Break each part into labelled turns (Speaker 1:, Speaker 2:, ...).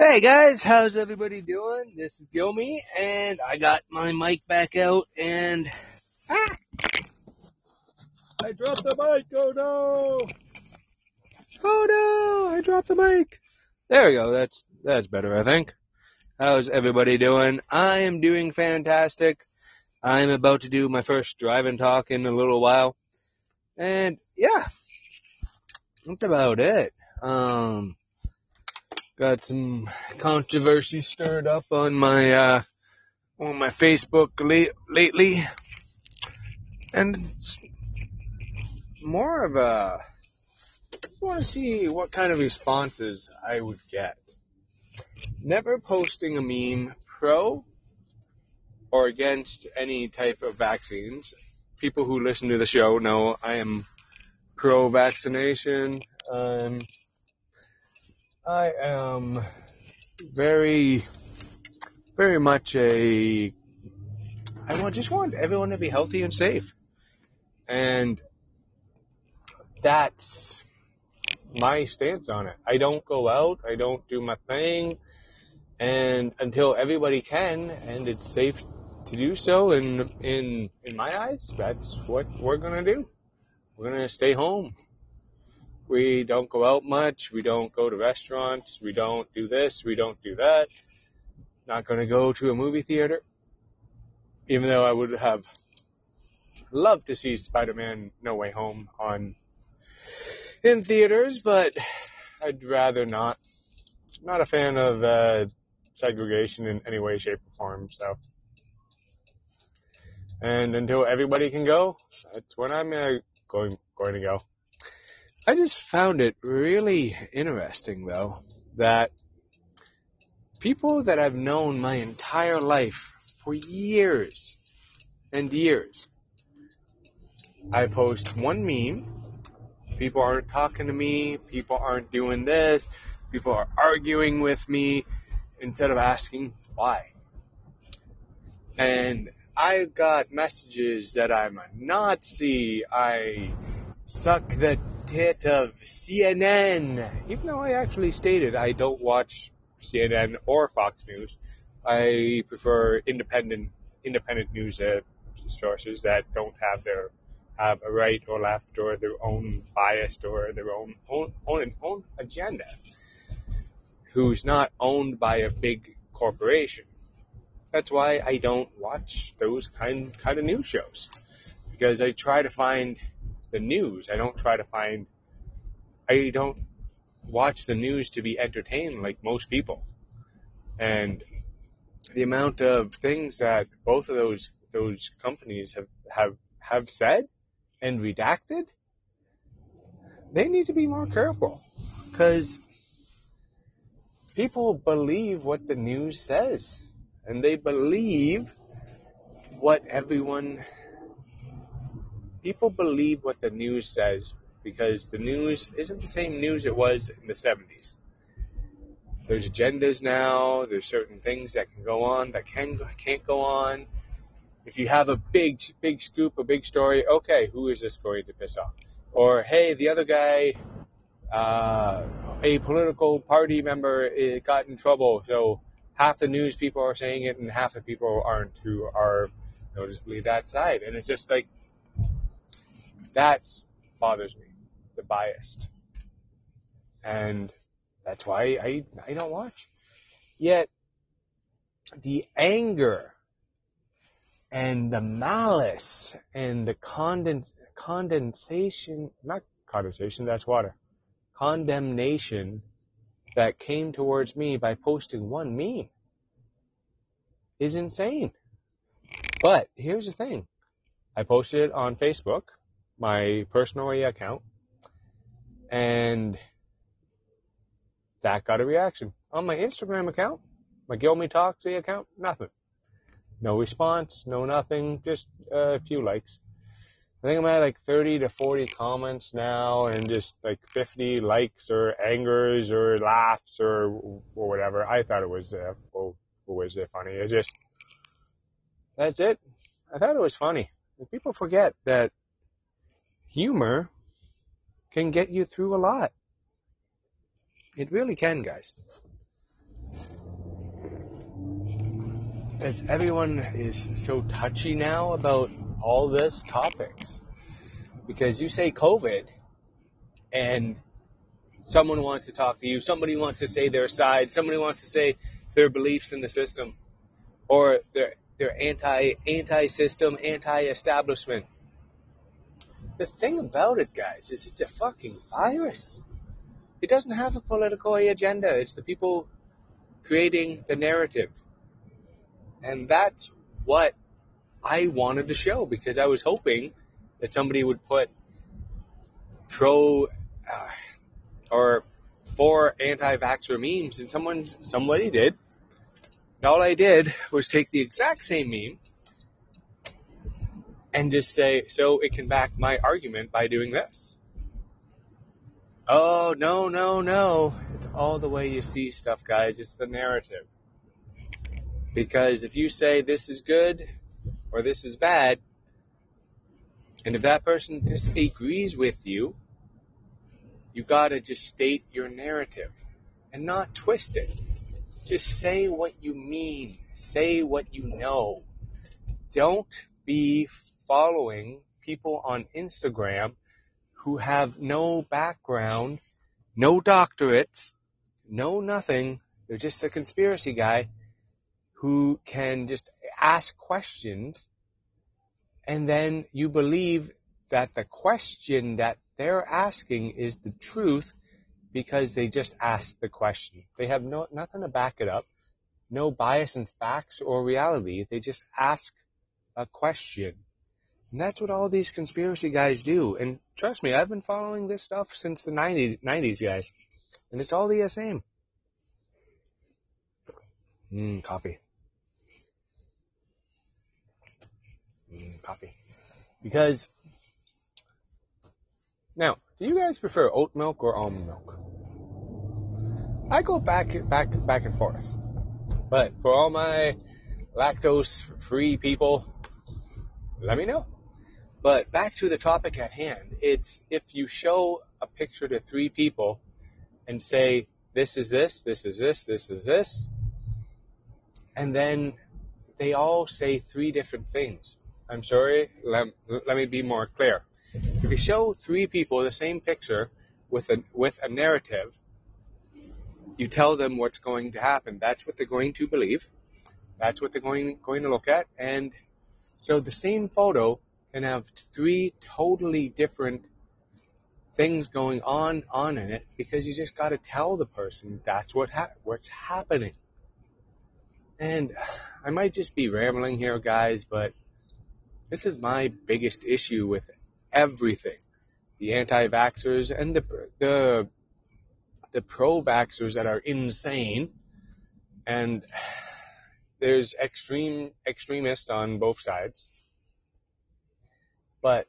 Speaker 1: Hey guys, how's everybody doing? This is Gilmy, and I got my mic back out, and ah, I dropped the mic. Oh no! Oh no! I dropped the mic. There we go. That's that's better, I think. How's everybody doing? I am doing fantastic. I'm about to do my first drive and talk in a little while, and yeah, that's about it. Um got some controversy stirred up on my uh, on my Facebook late, lately, and it's more of a. Want to see what kind of responses I would get. Never posting a meme pro or against any type of vaccines. People who listen to the show know I am pro vaccination. Um, I am very, very much a. I just want everyone to be healthy and safe. And that's my stance on it. I don't go out, I don't do my thing, and until everybody can and it's safe to do so in in in my eyes, that's what we're gonna do. We're gonna stay home. We don't go out much. We don't go to restaurants. We don't do this. We don't do that. Not going to go to a movie theater. Even though I would have loved to see Spider-Man No Way Home on in theaters, but I'd rather not. I'm not a fan of uh, segregation in any way, shape, or form. So, and until everybody can go, that's when I'm uh, going going to go. I just found it really interesting though that people that I've known my entire life for years and years, I post one meme, people aren't talking to me, people aren't doing this, people are arguing with me instead of asking why. And I got messages that I'm a Nazi, I suck the tit of CNN, even though I actually stated I don't watch CNN or Fox News. I prefer independent independent news uh, sources that don't have their have a right or left or their own bias or their own own own, own agenda. Who's not owned by a big corporation. That's why I don't watch those kind kind of news shows because I try to find the news. I don't try to find, I don't watch the news to be entertained like most people. And the amount of things that both of those those companies have have have said and redacted, they need to be more careful because people believe what the news says and they believe what everyone people believe what the news says because the news isn't the same news it was in the 70s. There's agendas now. There's certain things that can go on that can can't go on. If you have a big big scoop, a big story, okay, who is this going to piss off? Or hey, the other guy, uh, a political party member eh, got in trouble, so half the news people are saying it and half the people aren't who are noticeably that side. And it's just like that bothers me, the biased. And that's why I, I don't watch. Yet, the anger and the malice and the conden, condensation, not condensation, that's water, condemnation that came towards me by posting one meme is insane. But here's the thing. I posted it on Facebook my personal account, and that got a reaction. On my Instagram account, my Gilmy Talks account, nothing. No response, no nothing, just a few likes. I think I'm at like 30 to 40 comments now and just like 50 likes or angers or laughs or, or whatever. I thought it was, uh, oh, was it funny? It just, that's it. I thought it was funny. People forget that humor can get you through a lot. It really can, guys. as everyone is so touchy now about all this topics. Because you say COVID and someone wants to talk to you, somebody wants to say their side, somebody wants to say their beliefs in the system, or their they're anti anti system, anti establishment. The thing about it, guys, is it's a fucking virus. It doesn't have a political agenda. It's the people creating the narrative. And that's what I wanted to show because I was hoping that somebody would put pro uh, or for anti-vaxxer memes and someone somebody did and all I did was take the exact same meme and just say, so it can back my argument by doing this. Oh, no, no, no. It's all the way you see stuff, guys. It's the narrative. Because if you say this is good or this is bad, and if that person disagrees with you, you gotta just state your narrative and not twist it. Just say what you mean. Say what you know. Don't be following people on Instagram who have no background, no doctorates, no nothing. They're just a conspiracy guy who can just ask questions and then you believe that the question that they're asking is the truth because they just ask the question. They have no, nothing to back it up, no bias in facts or reality. They just ask a question. And that's what all these conspiracy guys do. And trust me, I've been following this stuff since the 90s, 90s guys. And it's all the same. Mmm, coffee. Mmm, coffee. Because, now, do you guys prefer oat milk or almond milk? I go back, back, back and forth. But for all my lactose-free people, let me know. But back to the topic at hand. It's if you show a picture to three people and say, this is this, this is this, this is this, and then they all say three different things. I'm sorry, let, let me be more clear. If you show three people the same picture with a, with a narrative, you tell them what's going to happen. That's what they're going to believe. That's what they're going, going to look at. And so the same photo can have three totally different things going on, on in it because you just got to tell the person that's what ha- what's happening. And I might just be rambling here, guys, but this is my biggest issue with everything. The anti-vaxxers and the, the, the pro-vaxxers that are insane. And there's extreme, extremists on both sides. But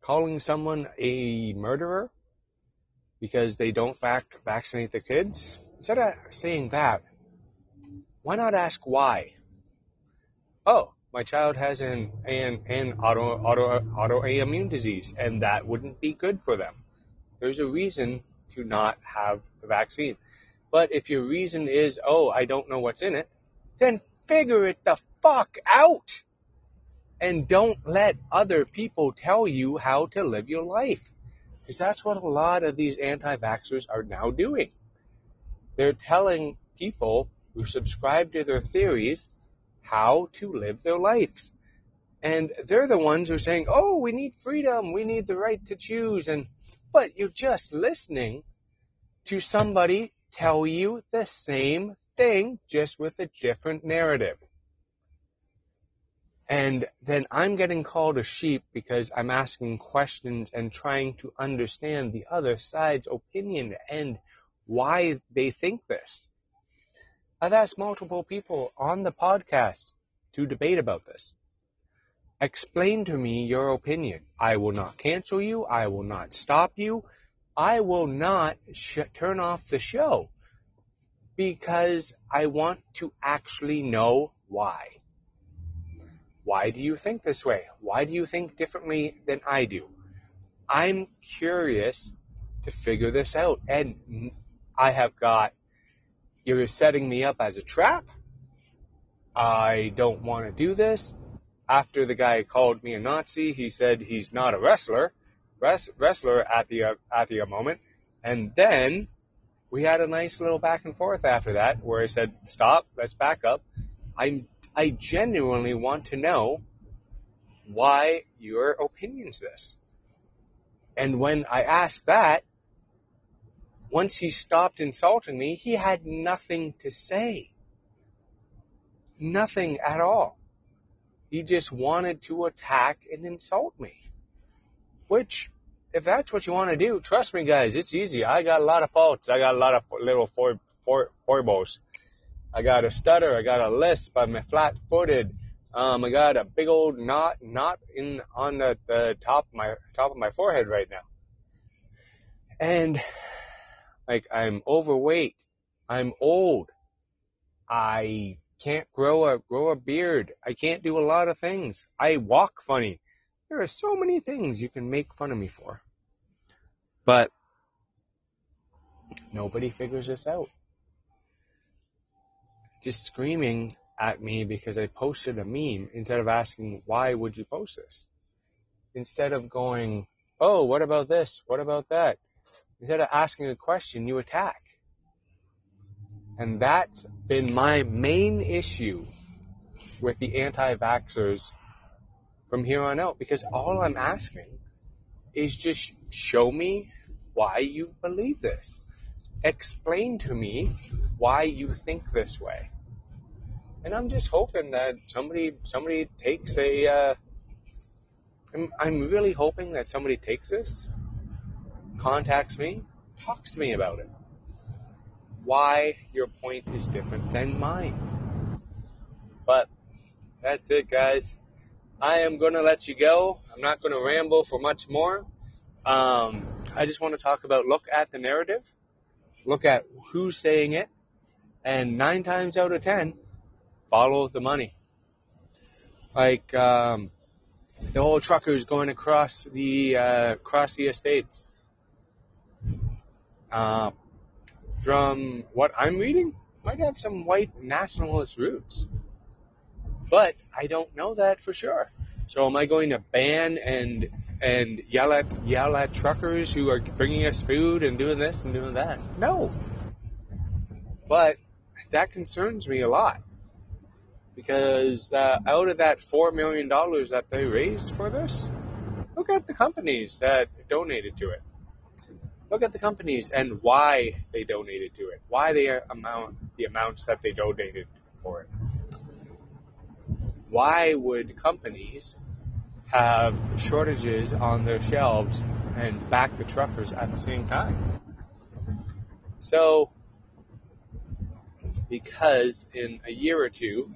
Speaker 1: calling someone a murderer because they don't vac- vaccinate their kids, instead of saying that, why not ask why? Oh, my child has an an, an auto auto autoimmune disease, and that wouldn't be good for them. There's a reason to not have the vaccine. But if your reason is, oh, I don't know what's in it, then figure it the fuck out. And don't let other people tell you how to live your life. Because that's what a lot of these anti-vaxxers are now doing. They're telling people who subscribe to their theories how to live their lives. And they're the ones who are saying, oh, we need freedom, we need the right to choose. And, but you're just listening to somebody tell you the same thing, just with a different narrative. And then I'm getting called a sheep because I'm asking questions and trying to understand the other side's opinion and why they think this. I've asked multiple people on the podcast to debate about this. Explain to me your opinion. I will not cancel you. I will not stop you. I will not sh- turn off the show because I want to actually know why. Why do you think this way? Why do you think differently than I do? I'm curious to figure this out and I have got you're setting me up as a trap. I don't want to do this. After the guy called me a Nazi, he said he's not a wrestler, res- wrestler at the uh, at the moment. And then we had a nice little back and forth after that, where I said, "Stop, let's back up." I I genuinely want to know why your opinion's this. And when I asked that, once he stopped insulting me, he had nothing to say. Nothing at all. He just wanted to attack and insult me. Which, if that's what you want to do, trust me guys, it's easy. I got a lot of faults. I got a lot of little foibles. I got a stutter. I got a lisp. I'm flat footed. Um, I got a big old knot, knot in, on the, the top of my, top of my forehead right now. And, like, I'm overweight. I'm old. I can't grow a grow a beard. I can't do a lot of things. I walk funny. There are so many things you can make fun of me for. But nobody figures this out. Just screaming at me because I posted a meme instead of asking why would you post this? Instead of going, "Oh, what about this? What about that?" Instead of asking a question, you attack. And that's been my main issue with the anti-vaxxers from here on out because all I'm asking is just show me why you believe this. Explain to me why you think this way. And I'm just hoping that somebody somebody takes a. Uh, I'm, I'm really hoping that somebody takes this, contacts me, talks to me about it why your point is different than mine. But that's it, guys. I am going to let you go. I'm not going to ramble for much more. Um, I just want to talk about look at the narrative, look at who's saying it, and nine times out of ten, follow the money. Like um, the whole truckers going across the uh, across the estates. Uh, from what I'm reading, might have some white nationalist roots. But I don't know that for sure. So am I going to ban and and yell at yell at truckers who are bringing us food and doing this and doing that? No. But that concerns me a lot because uh, out of that four million dollars that they raised for this, look at the companies that donated to it look at the companies and why they donated to it, why they amount the amounts that they donated for it. Why would companies have shortages on their shelves and back the truckers at the same time? So, because in a year or two,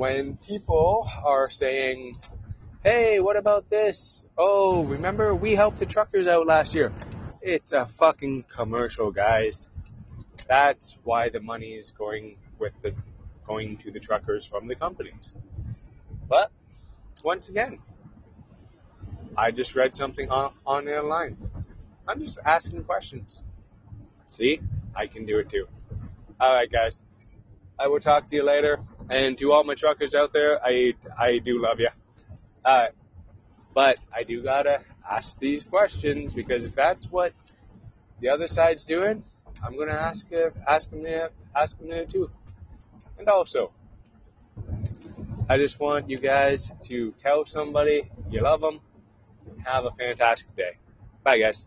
Speaker 1: when people are saying, hey, what about this? Oh, remember we helped the truckers out last year. It's a fucking commercial, guys. That's why the money is going with the going to the truckers from the companies. But once again, I just read something on, on the line. I'm just asking questions. See, I can do it too. All right, guys. I will talk to you later. And to all my truckers out there, I I do love you. Uh, but I do gotta ask these questions because if that's what the other side's doing, I'm gonna ask uh, ask them to ask them to too. And also, I just want you guys to tell somebody you love them. Have a fantastic day. Bye, guys.